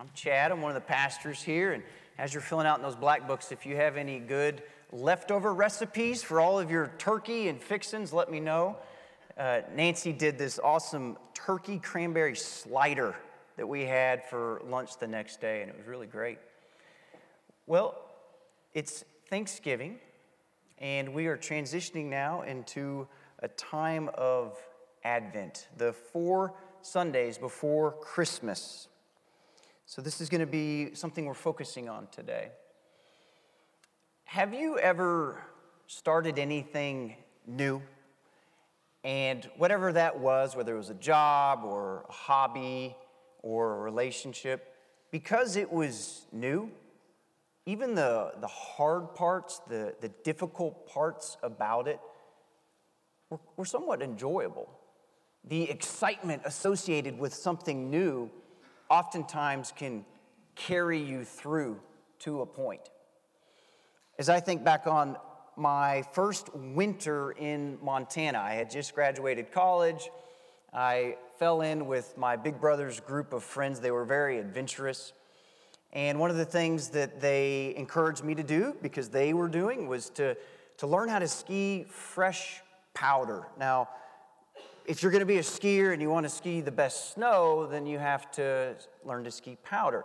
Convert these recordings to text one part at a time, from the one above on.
I'm Chad. I'm one of the pastors here. And as you're filling out in those black books, if you have any good leftover recipes for all of your turkey and fixins, let me know. Uh, Nancy did this awesome turkey cranberry slider that we had for lunch the next day, and it was really great. Well, it's Thanksgiving, and we are transitioning now into a time of Advent, the four Sundays before Christmas. So, this is going to be something we're focusing on today. Have you ever started anything new? And whatever that was, whether it was a job or a hobby or a relationship, because it was new, even the, the hard parts, the, the difficult parts about it, were, were somewhat enjoyable. The excitement associated with something new oftentimes can carry you through to a point. As I think back on my first winter in Montana, I had just graduated college. I fell in with my big brother's group of friends. They were very adventurous. And one of the things that they encouraged me to do, because they were doing, was to, to learn how to ski fresh powder. Now, if you're going to be a skier and you want to ski the best snow, then you have to learn to ski powder.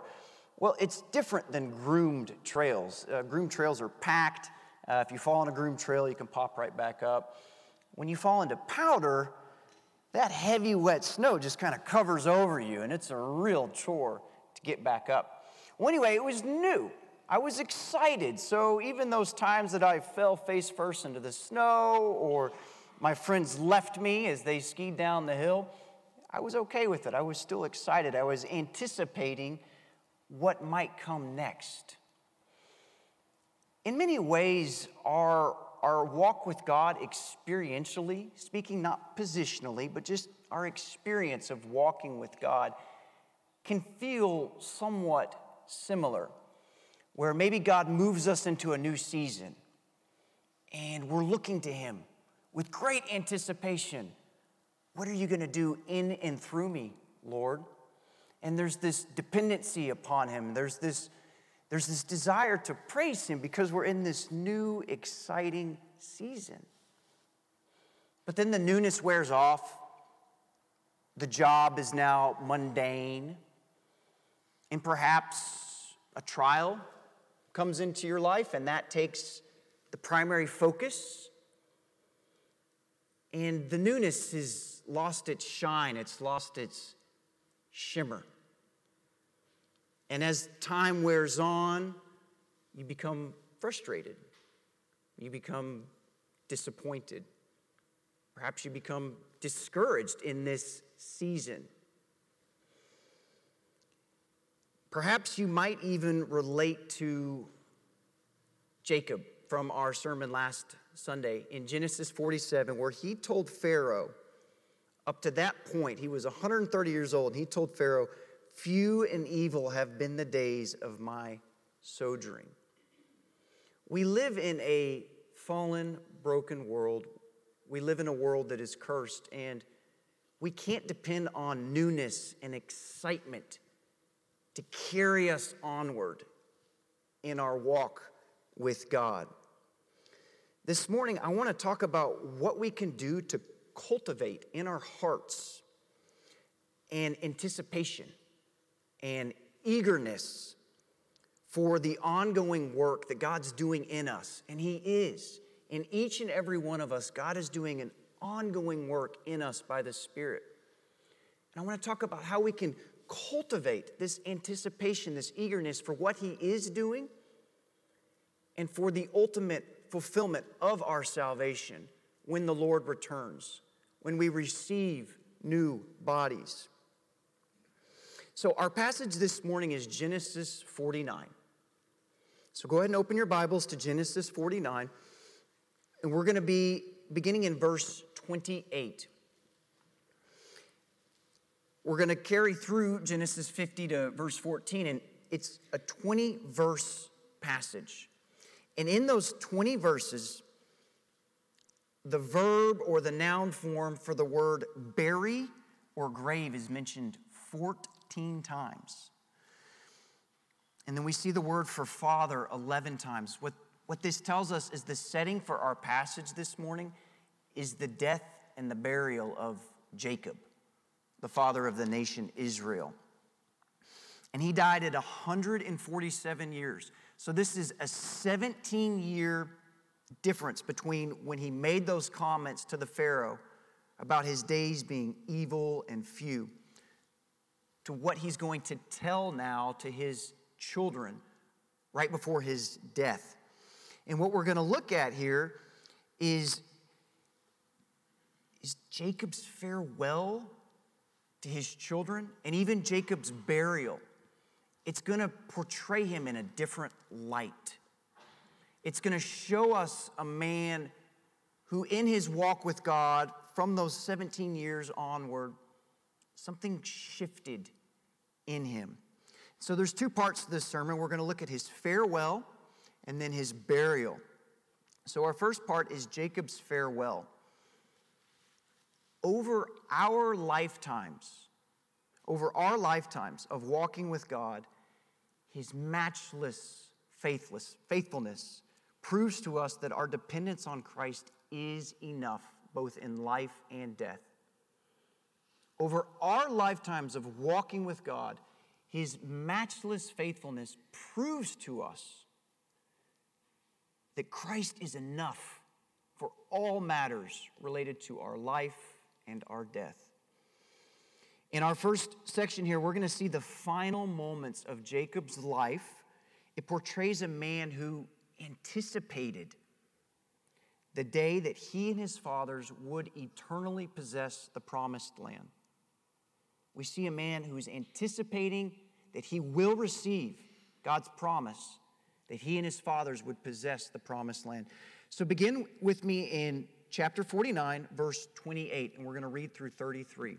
Well, it's different than groomed trails. Uh, groomed trails are packed. Uh, if you fall on a groomed trail, you can pop right back up. When you fall into powder, that heavy, wet snow just kind of covers over you, and it's a real chore to get back up. Well, anyway, it was new. I was excited. So even those times that I fell face first into the snow or my friends left me as they skied down the hill, I was okay with it. I was still excited. I was anticipating what might come next. In many ways, our, our walk with God experientially, speaking not positionally, but just our experience of walking with God, can feel somewhat similar, where maybe God moves us into a new season and we're looking to Him with great anticipation. What are you going to do in and through me, Lord? And there's this dependency upon Him. There's this, there's this desire to praise Him because we're in this new, exciting season. But then the newness wears off. The job is now mundane. And perhaps a trial comes into your life, and that takes the primary focus. And the newness has lost its shine, it's lost its shimmer. And as time wears on, you become frustrated. You become disappointed. Perhaps you become discouraged in this season. Perhaps you might even relate to Jacob from our sermon last Sunday in Genesis 47, where he told Pharaoh, up to that point, he was 130 years old, and he told Pharaoh, Few and evil have been the days of my sojourning. We live in a fallen, broken world. We live in a world that is cursed, and we can't depend on newness and excitement to carry us onward in our walk with God. This morning, I want to talk about what we can do to cultivate in our hearts and anticipation and eagerness for the ongoing work that God's doing in us. And He is. In each and every one of us, God is doing an ongoing work in us by the Spirit. And I want to talk about how we can cultivate this anticipation, this eagerness for what He is doing and for the ultimate fulfillment of our salvation when the Lord returns, when we receive new bodies. So, our passage this morning is Genesis 49. So, go ahead and open your Bibles to Genesis 49, and we're going to be beginning in verse 28. We're going to carry through Genesis 50 to verse 14, and it's a 20 verse passage. And in those 20 verses, the verb or the noun form for the word bury or grave is mentioned 14 times. And then we see the word for father 11 times. What, what this tells us is the setting for our passage this morning is the death and the burial of Jacob, the father of the nation Israel. And he died at 147 years. So this is a 17 year difference between when he made those comments to the Pharaoh about his days being evil and few to what he's going to tell now to his children right before his death. And what we're going to look at here is, is Jacob's farewell to his children and even Jacob's burial. It's going to portray him in a different light. It's going to show us a man who, in his walk with God from those 17 years onward, something shifted in him. So there's two parts to this sermon. We're going to look at his farewell and then his burial. So our first part is Jacob's farewell. Over our lifetimes, over our lifetimes of walking with God, his matchless faithless, faithfulness proves to us that our dependence on Christ is enough, both in life and death. Over our lifetimes of walking with God, His matchless faithfulness proves to us that Christ is enough for all matters related to our life and our death. In our first section here, we're going to see the final moments of Jacob's life. It portrays a man who anticipated the day that he and his fathers would eternally possess the promised land. We see a man who is anticipating that he will receive God's promise that he and his fathers would possess the promised land. So begin with me in chapter 49, verse 28, and we're going to read through 33.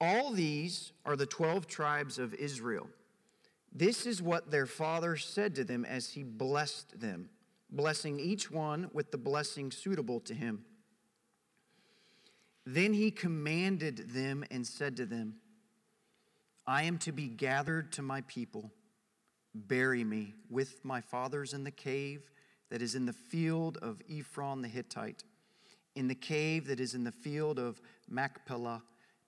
All these are the 12 tribes of Israel. This is what their father said to them as he blessed them, blessing each one with the blessing suitable to him. Then he commanded them and said to them, I am to be gathered to my people. Bury me with my fathers in the cave that is in the field of Ephron the Hittite, in the cave that is in the field of Machpelah,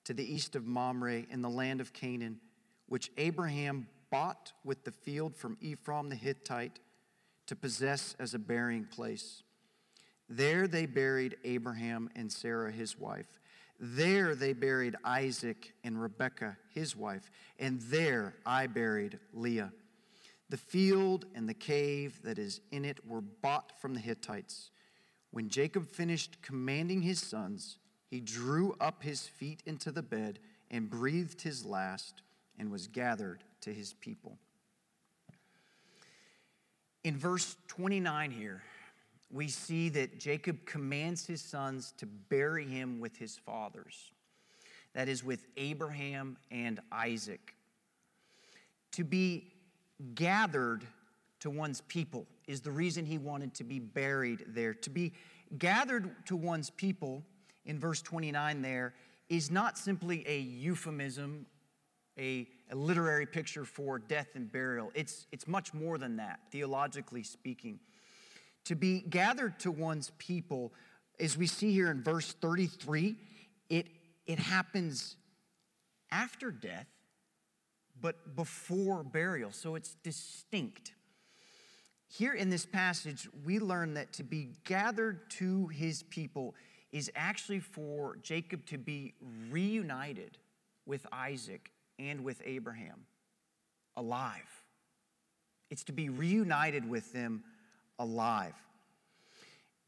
to the east of Mamre, in the land of Canaan, which Abraham bought with the field from Ephron the Hittite to possess as a burying place. There they buried Abraham and Sarah, his wife. There they buried Isaac and Rebekah, his wife. And there I buried Leah. The field and the cave that is in it were bought from the Hittites. When Jacob finished commanding his sons, he drew up his feet into the bed and breathed his last and was gathered to his people. In verse 29 here, we see that Jacob commands his sons to bury him with his fathers. That is, with Abraham and Isaac. To be gathered to one's people is the reason he wanted to be buried there. To be gathered to one's people, in verse 29 there, is not simply a euphemism a, a literary picture for death and burial. It's, it's much more than that, theologically speaking. To be gathered to one's people, as we see here in verse 33, it, it happens after death, but before burial. So it's distinct. Here in this passage, we learn that to be gathered to his people is actually for Jacob to be reunited with Isaac and with Abraham alive. It's to be reunited with them alive.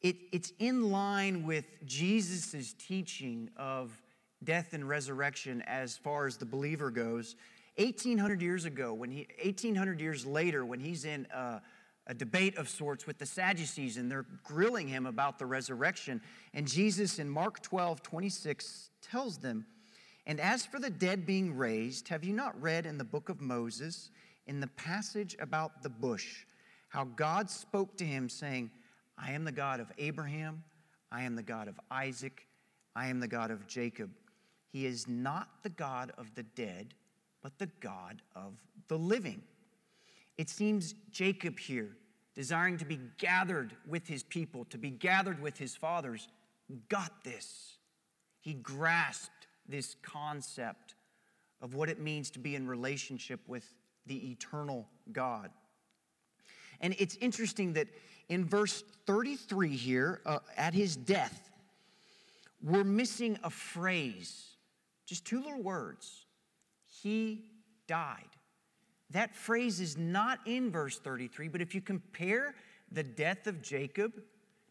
It, it's in line with Jesus' teaching of death and resurrection as far as the believer goes. 1800 years ago, when he, 1800 years later, when he's in a, a debate of sorts with the Sadducees and they're grilling him about the resurrection, and Jesus in Mark 12, 26 tells them, and as for the dead being raised, have you not read in the book of Moses, in the passage about the bush, how God spoke to him, saying, I am the God of Abraham, I am the God of Isaac, I am the God of Jacob. He is not the God of the dead, but the God of the living. It seems Jacob here, desiring to be gathered with his people, to be gathered with his fathers, got this. He grasped this concept of what it means to be in relationship with the eternal God. And it's interesting that in verse 33 here, uh, at his death, we're missing a phrase, just two little words. He died. That phrase is not in verse 33, but if you compare the death of Jacob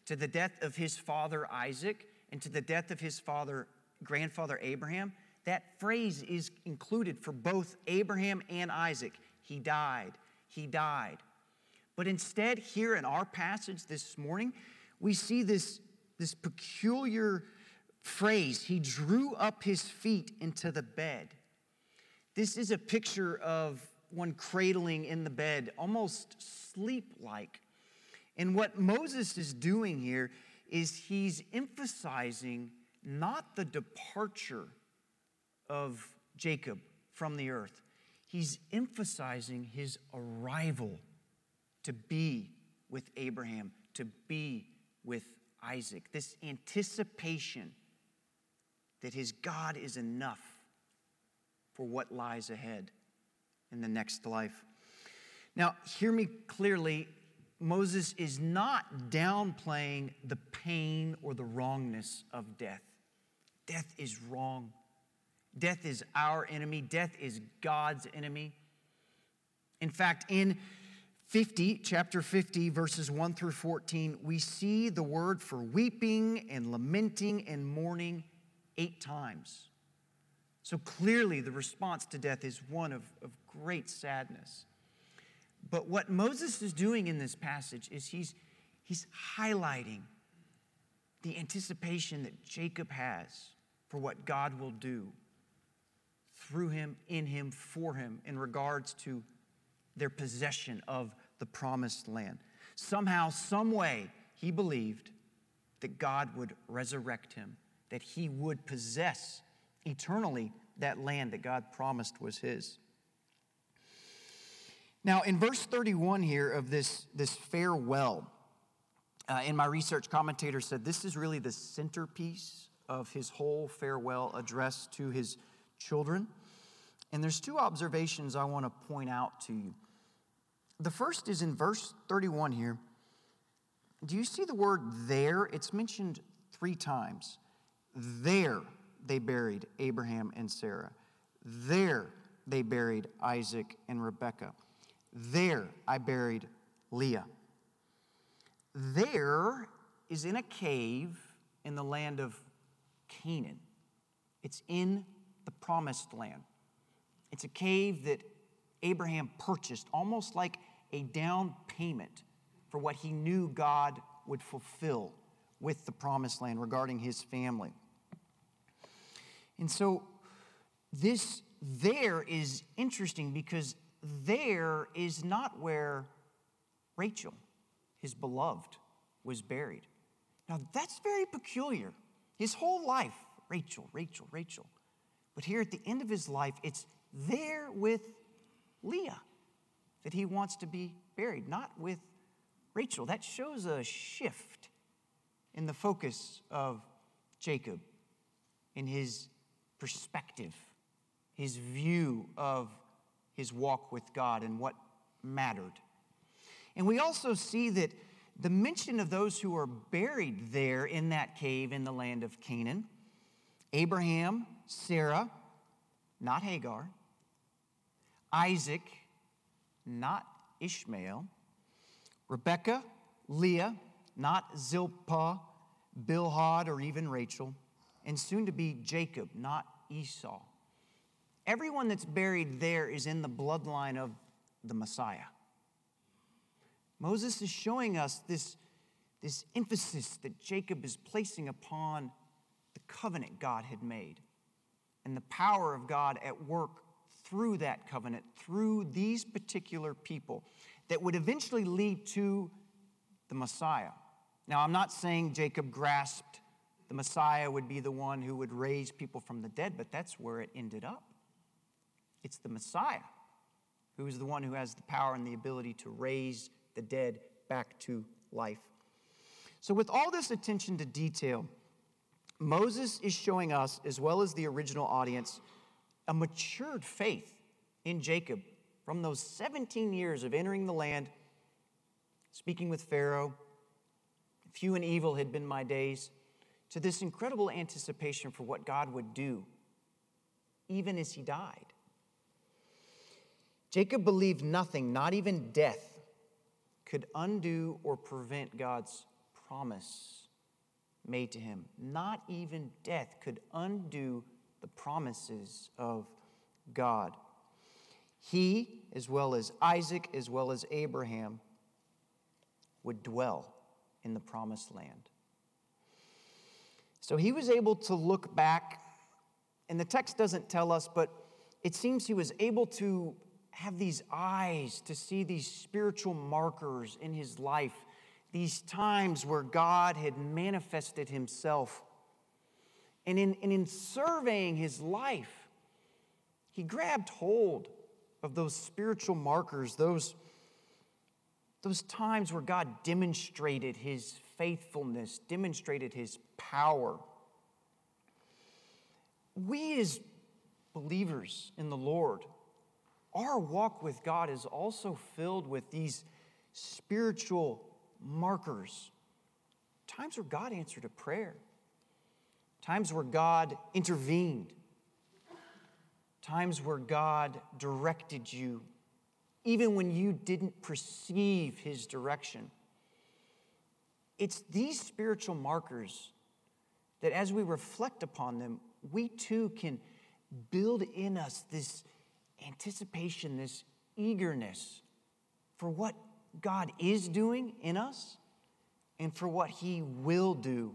to the death of his father Isaac and to the death of his father, grandfather Abraham, that phrase is included for both Abraham and Isaac. He died. He died. But instead, here in our passage this morning, we see this, this peculiar phrase He drew up his feet into the bed. This is a picture of one cradling in the bed, almost sleep like. And what Moses is doing here is he's emphasizing not the departure of Jacob from the earth, he's emphasizing his arrival to be with Abraham, to be with Isaac. This anticipation that his God is enough for what lies ahead in the next life. Now, hear me clearly. Moses is not downplaying the pain or the wrongness of death. Death is wrong. Death is our enemy. Death is God's enemy. In fact, in 50, chapter 50, verses 1 through 14, we see the word for weeping and lamenting and mourning eight times. So clearly, the response to death is one of, of great sadness. But what Moses is doing in this passage is he's, he's highlighting the anticipation that Jacob has for what God will do through him, in him, for him, in regards to their possession of the promised land. Somehow, some way, he believed that God would resurrect him, that he would possess eternally that land that God promised was his. Now, in verse 31 here of this, this farewell, uh, in my research, commentator said this is really the centerpiece of his whole farewell address to his children. And there's two observations I want to point out to you. The first is in verse 31 here. Do you see the word there? It's mentioned three times. There they buried Abraham and Sarah. There they buried Isaac and Rebekah. There I buried Leah. There is in a cave in the land of Canaan. It's in the promised land. It's a cave that Abraham purchased almost like a down payment for what he knew God would fulfill with the promised land regarding his family. And so this there is interesting because there is not where Rachel, his beloved, was buried. Now that's very peculiar. His whole life, Rachel, Rachel, Rachel. But here at the end of his life, it's there with Leah that he wants to be buried, not with Rachel. That shows a shift in the focus of Jacob, in his perspective, his view of his walk with God and what mattered. And we also see that the mention of those who are buried there in that cave in the land of Canaan Abraham, Sarah, not Hagar, Isaac, not Ishmael, Rebekah, Leah, not Zilpah, Bilhah, or even Rachel, and soon to be Jacob, not Esau. Everyone that's buried there is in the bloodline of the Messiah. Moses is showing us this, this emphasis that Jacob is placing upon the covenant God had made and the power of God at work through that covenant, through these particular people, that would eventually lead to the Messiah. Now, I'm not saying Jacob grasped the Messiah would be the one who would raise people from the dead, but that's where it ended up. it's the Messiah who is the one who has the power and the ability to raise the dead back to life. So, with all this attention to detail, Moses is showing us, as well as the original audience, a matured faith in Jacob from those 17 years of entering the land, speaking with Pharaoh. Few and evil had been my days, to this incredible anticipation for what God would do, even as he died. Jacob believed nothing, not even death, could undo or prevent God's promise made to him. Not even death could undo the promises of God. He, as well as Isaac, as well as Abraham, would dwell in the promised land. So he was able to look back, and the text doesn't tell us, but it seems he was able to have these eyes to see these spiritual markers in his life, these times where God had manifested himself. And in, and in surveying his life, he grabbed hold of those spiritual markers, those, those times where God demonstrated his faithfulness, demonstrated his power. We, as believers in the Lord, our walk with God is also filled with these spiritual markers. Times where God answered a prayer, times where God intervened, times where God directed you, even when you didn't perceive His direction. It's these spiritual markers that as we reflect upon them, we too can build in us this anticipation, this eagerness for what God is doing in us and for what He will do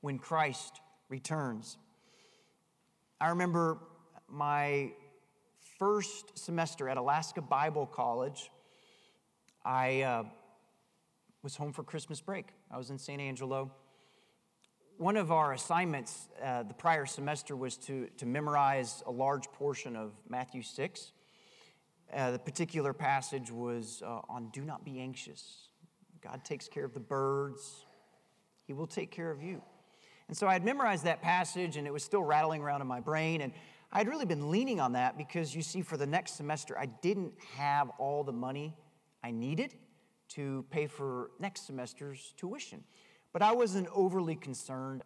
when Christ returns. I remember my first semester at Alaska Bible College. I uh, was home for Christmas break. I was in San Angelo. One of our assignments uh, the prior semester was to, to memorize a large portion of Matthew 6. Uh, the particular passage was uh, on do not be anxious. God takes care of the birds, He will take care of you. And so I had memorized that passage and it was still rattling around in my brain. And I'd really been leaning on that because you see, for the next semester, I didn't have all the money I needed to pay for next semester's tuition. But I wasn't overly concerned.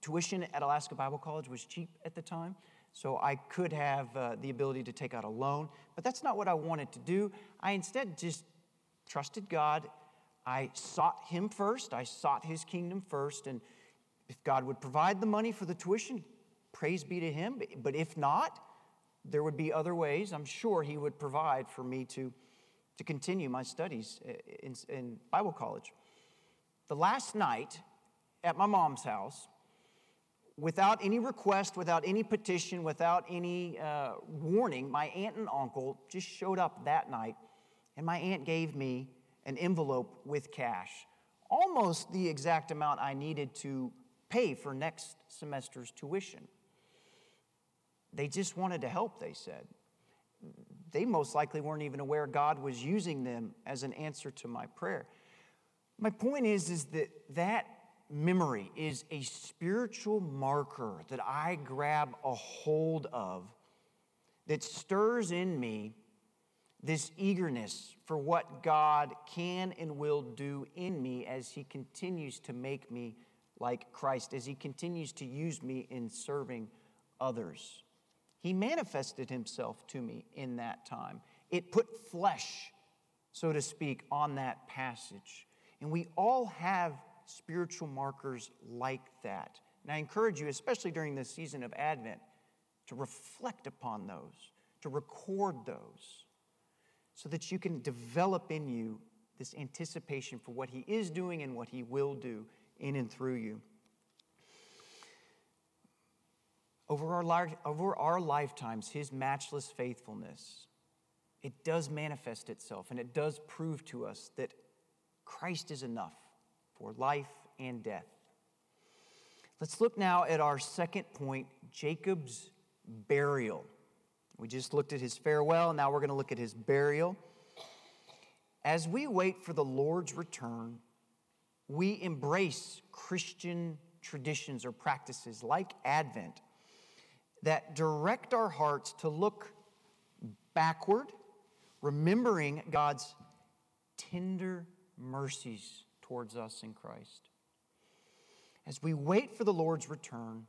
Tuition at Alaska Bible College was cheap at the time, so I could have uh, the ability to take out a loan. But that's not what I wanted to do. I instead just trusted God. I sought Him first, I sought His kingdom first, and if God would provide the money for the tuition, praise be to Him. But if not, there would be other ways. I'm sure He would provide for me to, to continue my studies in, in Bible college the last night at my mom's house, without any request, without any petition, without any uh, warning, my aunt and uncle just showed up that night, and my aunt gave me an envelope with cash, almost the exact amount I needed to pay for next semester's tuition. They just wanted to help, they said. They most likely weren't even aware God was using them as an answer to my prayer. My point is, is that that memory is a spiritual marker that I grab a hold of that stirs in me this eagerness for what God can and will do in me as He continues to make me like Christ, as He continues to use me in serving others. He manifested Himself to me in that time. It put flesh, so to speak, on that passage. And we all have spiritual markers like that. And I encourage you, especially during this season of Advent, to reflect upon those, to record those, so that you can develop in you this anticipation for what He is doing and what He will do in and through you. Over our, over our lifetimes, His matchless faithfulness, it does manifest itself and it does prove to us that Christ is enough for life and death. Let's look now at our second point Jacob's burial. We just looked at his farewell, now we're going to look at his burial. As we wait for the Lord's return, we embrace Christian traditions or practices like Advent that direct our hearts to look backward, remembering God's tender mercies towards us in Christ. As we wait for the Lord's return,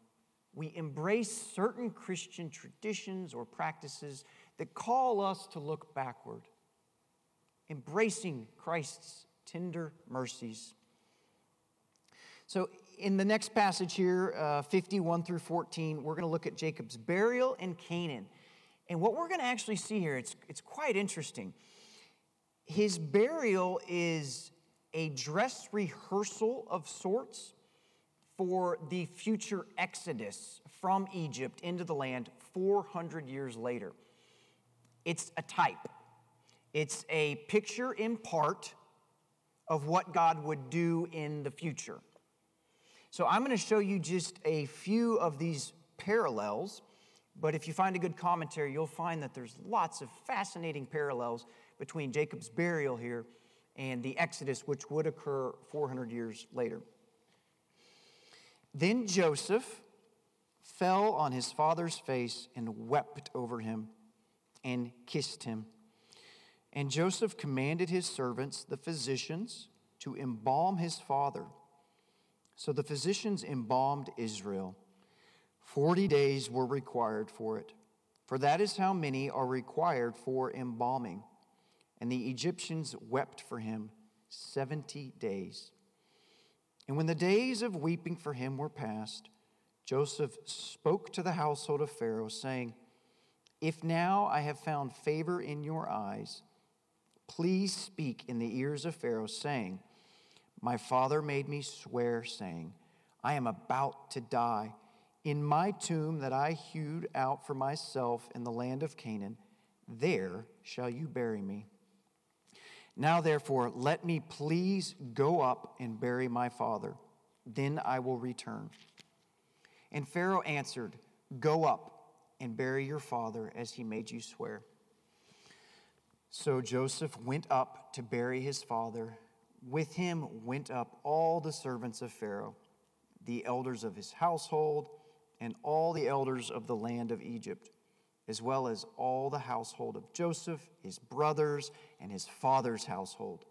we embrace certain Christian traditions or practices that call us to look backward, embracing Christ's tender mercies. So, in the next passage here, uh, 51 through 14, we're going to look at Jacob's burial in Canaan. And what we're going to actually see here, it's, it's quite interesting. His burial is a dress rehearsal of sorts for the future exodus from Egypt into the land 400 years later. It's a type, it's a picture in part of what God would do in the future. So I'm going to show you just a few of these parallels, but if you find a good commentary, you'll find that there's lots of fascinating parallels between Jacob's burial here and the Exodus, which would occur 400 years later. Then Joseph fell on his father's face and wept over him and kissed him. And Joseph commanded his servants, the physicians, to embalm his father. So the physicians embalmed Israel. Forty days were required for it, for that is how many are required for embalming. And the Egyptians wept for him 70 days. And when the days of weeping for him were past, Joseph spoke to the household of Pharaoh, saying, If now I have found favor in your eyes, please speak in the ears of Pharaoh, saying, My father made me swear, saying, I am about to die. In my tomb that I hewed out for myself in the land of Canaan, there shall you bury me. Now, therefore, let me please go up and bury my father. Then I will return. And Pharaoh answered, Go up and bury your father as he made you swear. So Joseph went up to bury his father. With him went up all the servants of Pharaoh, the elders of his household, and all the elders of the land of Egypt as well as all the household of Joseph, his brothers, and his father's household.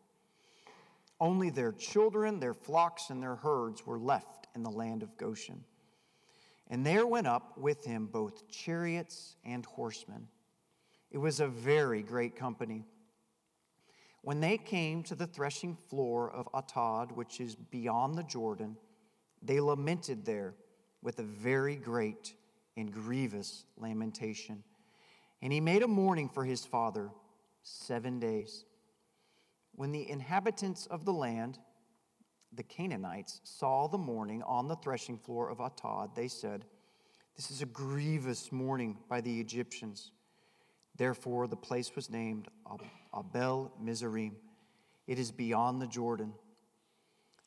Only their children, their flocks, and their herds were left in the land of Goshen. And there went up with him both chariots and horsemen. It was a very great company. When they came to the threshing floor of Atad, which is beyond the Jordan, they lamented there with a very great and grievous lamentation. And he made a mourning for his father seven days. When the inhabitants of the land, the Canaanites, saw the mourning on the threshing floor of Atad, they said, This is a grievous mourning by the Egyptians. Therefore, the place was named Abel Mizraim. It is beyond the Jordan.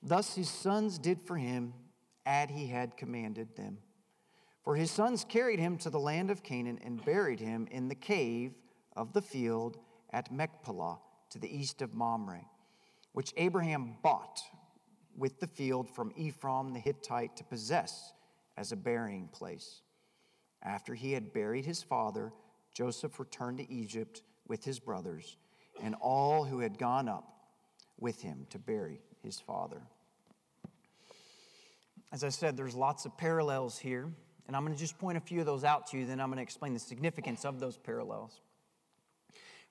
Thus his sons did for him as he had commanded them. For his sons carried him to the land of Canaan and buried him in the cave of the field at Machpelah to the east of Mamre, which Abraham bought with the field from Ephron the Hittite to possess as a burying place. After he had buried his father, Joseph returned to Egypt with his brothers and all who had gone up with him to bury his father. As I said, there's lots of parallels here and I'm going to just point a few of those out to you, then I'm going to explain the significance of those parallels.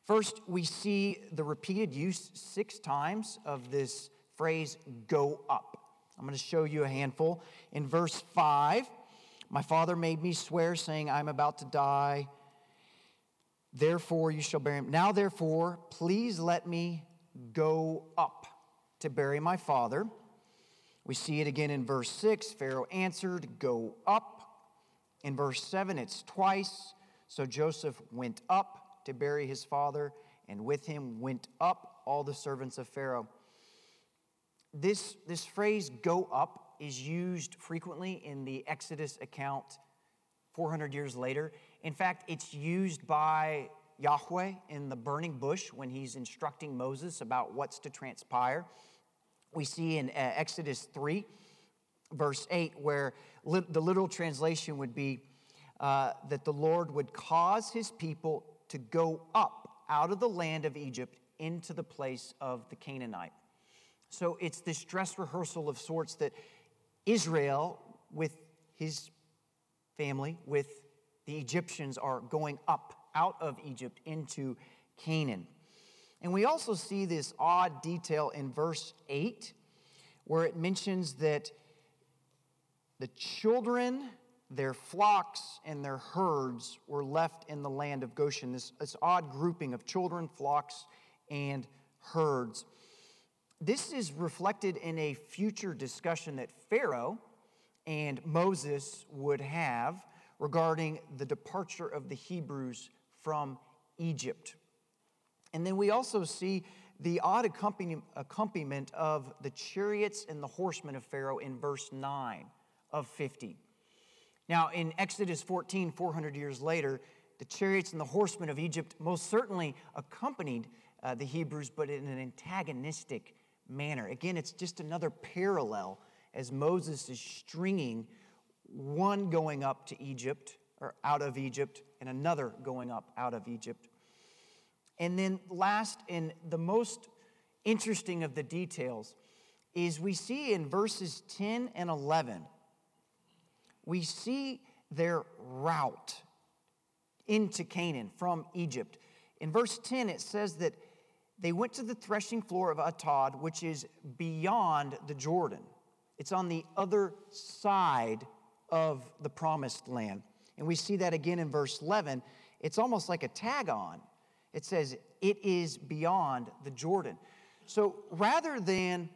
First, we see the repeated use six times of this phrase, go up. I'm going to show you a handful. In verse 5, my father made me swear, saying, I'm about to die. Therefore, you shall bury him. Now, therefore, please let me go up to bury my father. We see it again in verse 6. Pharaoh answered, Go up. In verse 7, it's twice. So Joseph went up to bury his father, and with him went up all the servants of Pharaoh. This, this phrase, go up, is used frequently in the Exodus account 400 years later. In fact, it's used by Yahweh in the burning bush when he's instructing Moses about what's to transpire. We see in uh, Exodus 3, verse 8, where the literal translation would be uh, that the Lord would cause his people to go up out of the land of Egypt into the place of the Canaanite. So it's this dress rehearsal of sorts that Israel, with his family, with the Egyptians, are going up out of Egypt into Canaan. And we also see this odd detail in verse 8 where it mentions that the children, their flocks, and their herds were left in the land of Goshen. This, this odd grouping of children, flocks, and herds. This is reflected in a future discussion that Pharaoh and Moses would have regarding the departure of the Hebrews from Egypt. And then we also see the odd accompaniment of the chariots and the horsemen of Pharaoh in verse 9 of 50. Now, in Exodus 14, 400 years later, the chariots and the horsemen of Egypt most certainly accompanied uh, the Hebrews, but in an antagonistic manner. Again, it's just another parallel as Moses is stringing one going up to Egypt or out of Egypt and another going up out of Egypt. And then, last and the most interesting of the details is we see in verses 10 and 11, we see their route into Canaan from Egypt. In verse 10, it says that they went to the threshing floor of Atad, which is beyond the Jordan. It's on the other side of the promised land. And we see that again in verse 11. It's almost like a tag on. It says, It is beyond the Jordan. So rather than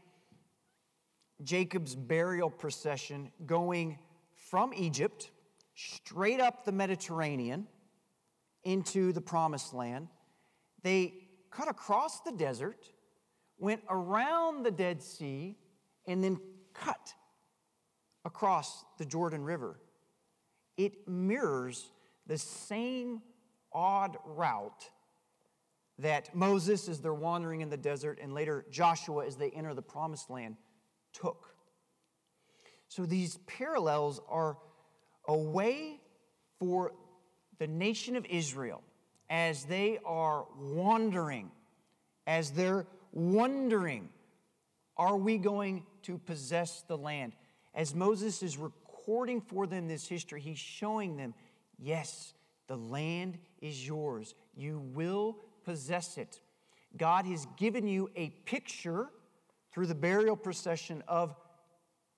Jacob's burial procession going from Egypt straight up the Mediterranean into the promised land, they cut across the desert, went around the Dead Sea, and then cut across the Jordan River. It mirrors the same odd route that Moses, as they're wandering in the desert, and later Joshua, as they enter the promised land, took. So these parallels are a way for the nation of Israel as they are wandering, as they're wondering, are we going to possess the land? As Moses is recording for them this history, he's showing them, yes, the land is yours. You will possess it. God has given you a picture through the burial procession of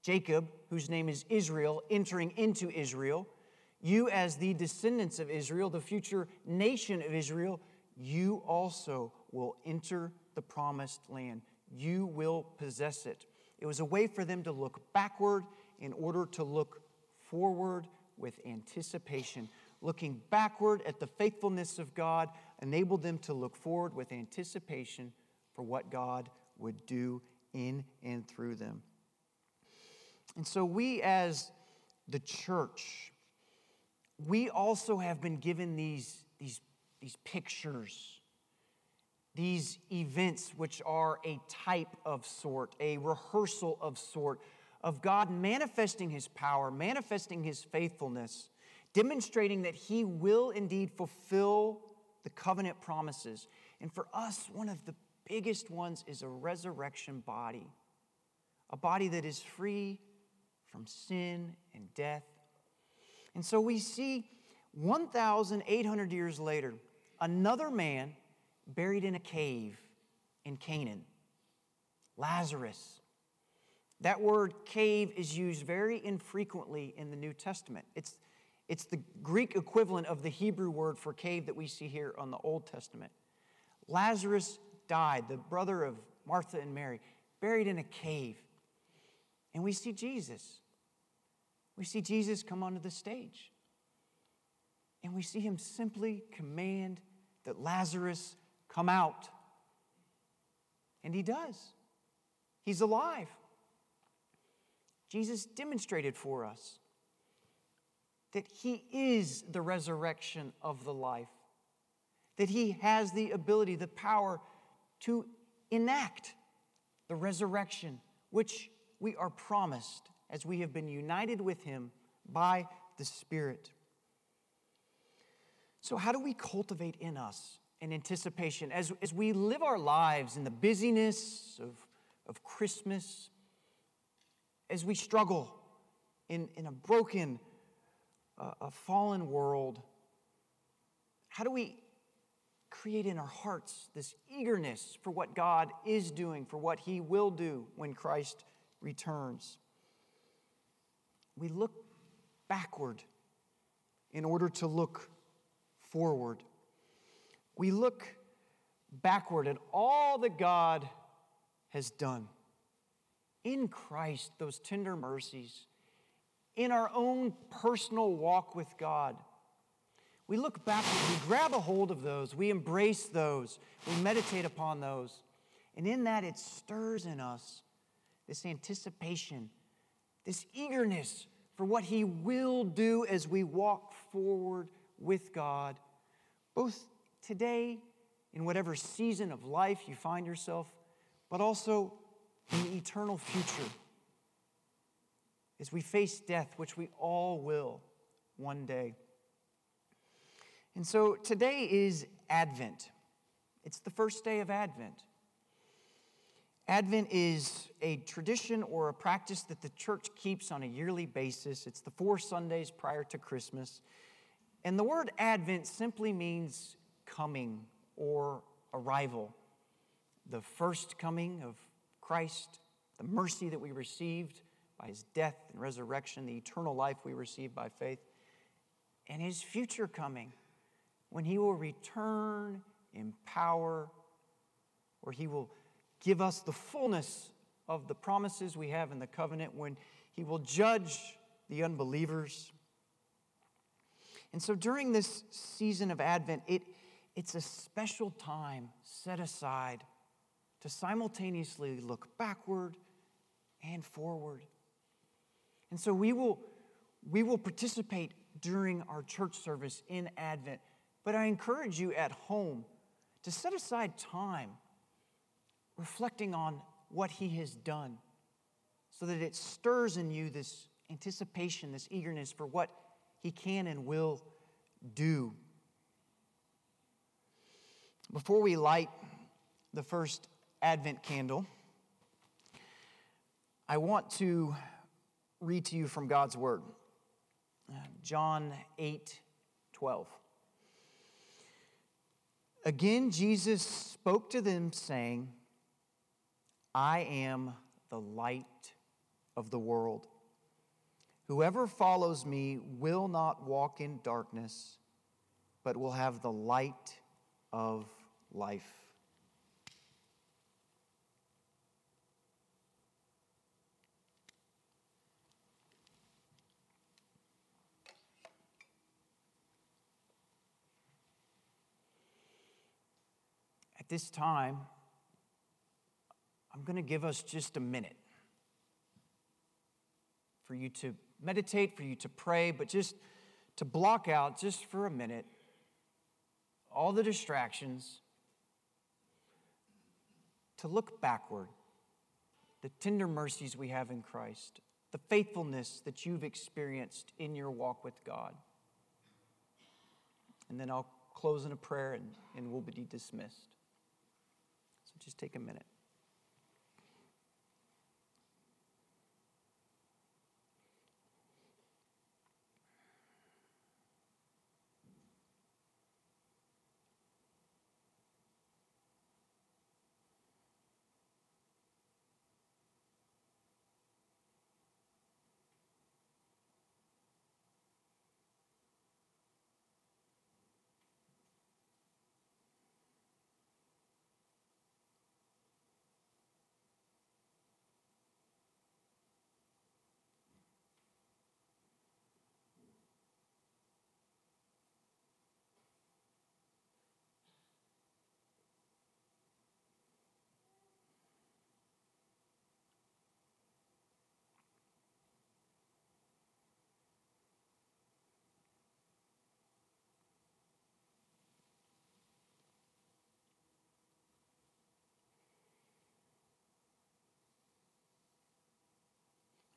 Jacob, whose name is Israel, entering into Israel. You, as the descendants of Israel, the future nation of Israel, you also will enter the promised land. You will possess it. It was a way for them to look backward in order to look forward with anticipation. Looking backward at the faithfulness of God enabled them to look forward with anticipation for what God would do in and through them. And so, we as the church, we also have been given these, these, these pictures, these events, which are a type of sort, a rehearsal of sort, of God manifesting his power, manifesting his faithfulness, demonstrating that he will indeed fulfill the covenant promises. And for us, one of the biggest ones is a resurrection body, a body that is free from sin and death and so we see 1,800 years later, another man buried in a cave in Canaan, Lazarus. That word cave is used very infrequently in the New Testament. It's, it's the Greek equivalent of the Hebrew word for cave that we see here on the Old Testament. Lazarus died, the brother of Martha and Mary, buried in a cave. And we see Jesus we see Jesus come onto the stage. And we see him simply command that Lazarus come out. And he does. He's alive. Jesus demonstrated for us that He is the resurrection of the life, that He has the ability, the power to enact the resurrection, which we are promised as we have been united with Him by the Spirit. So, how do we cultivate in us an anticipation as, as we live our lives in the busyness of, of Christmas, as we struggle in, in a broken, uh, a fallen world? How do we create in our hearts this eagerness for what God is doing, for what He will do when Christ returns? We look backward in order to look forward. We look backward at all that God has done. In Christ, those tender mercies, in our own personal walk with God. We look backward, we grab a hold of those, we embrace those, we meditate upon those. And in that, it stirs in us this anticipation, this eagerness for what He will do as we walk forward with God, both today, in whatever season of life you find yourself, but also in the eternal future. As we face death, which we all will one day. And so today is Advent. It's the first day of Advent. Advent is a tradition or a practice that the church keeps on a yearly basis. It's the four Sundays prior to Christmas. And the word Advent simply means coming or arrival. The first coming of Christ, the mercy that we received by his death and resurrection, the eternal life we received by faith, and his future coming when he will return in power, where he will give us the fullness of the promises we have in the covenant, when he will judge the unbelievers. And so during this season of Advent, it, it's a special time set aside to simultaneously look backward and forward. And so we will, we will participate during our church service in Advent. But I encourage you at home to set aside time reflecting on what He has done so that it stirs in you this anticipation, this eagerness for what He can and will do. Before we light the first Advent candle, I want to read to you from God's Word. John 8 12. Again, Jesus spoke to them, saying, I am the light of the world. Whoever follows me will not walk in darkness, but will have the light of life. At this time, I'm going to give us just a minute for you to meditate, for you to pray, but just to block out just for a minute all the distractions, to look backward, the tender mercies we have in Christ, the faithfulness that you've experienced in your walk with God. And then I'll close in a prayer and, and we'll be dismissed. So just take a minute.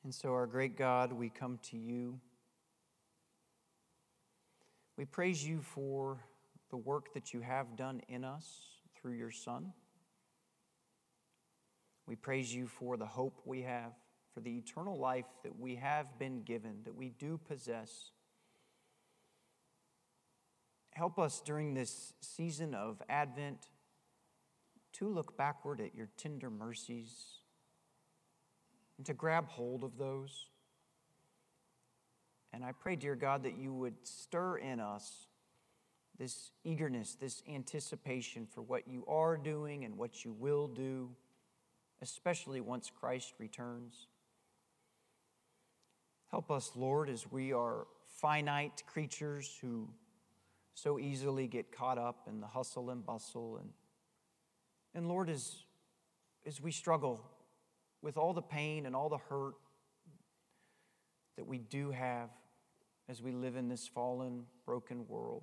And so, our great God, we come to you. We praise you for the work that you have done in us through your Son. We praise you for the hope we have, for the eternal life that we have been given, that we do possess. Help us during this season of Advent to look backward at your tender mercies and to grab hold of those. And I pray, dear God, that you would stir in us this eagerness, this anticipation for what you are doing and what you will do, especially once Christ returns. Help us, Lord, as we are finite creatures who so easily get caught up in the hustle and bustle. And, and Lord, as, as we struggle with all the pain and all the hurt that we do have as we live in this fallen, broken world.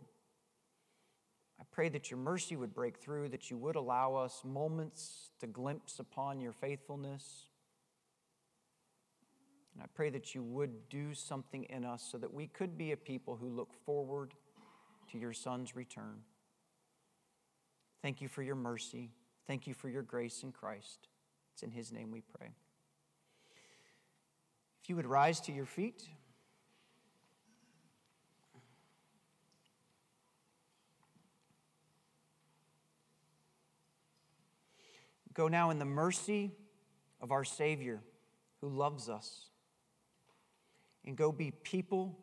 I pray that your mercy would break through, that you would allow us moments to glimpse upon your faithfulness. And I pray that you would do something in us so that we could be a people who look forward to your Son's return. Thank you for your mercy. Thank you for your grace in Christ. It's in His name we pray. If you would rise to your feet. Go now in the mercy of our Savior who loves us. And go be people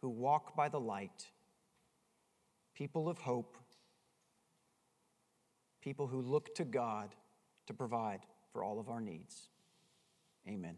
who walk by the light, people of hope, people who look to God to provide for all of our needs. Amen.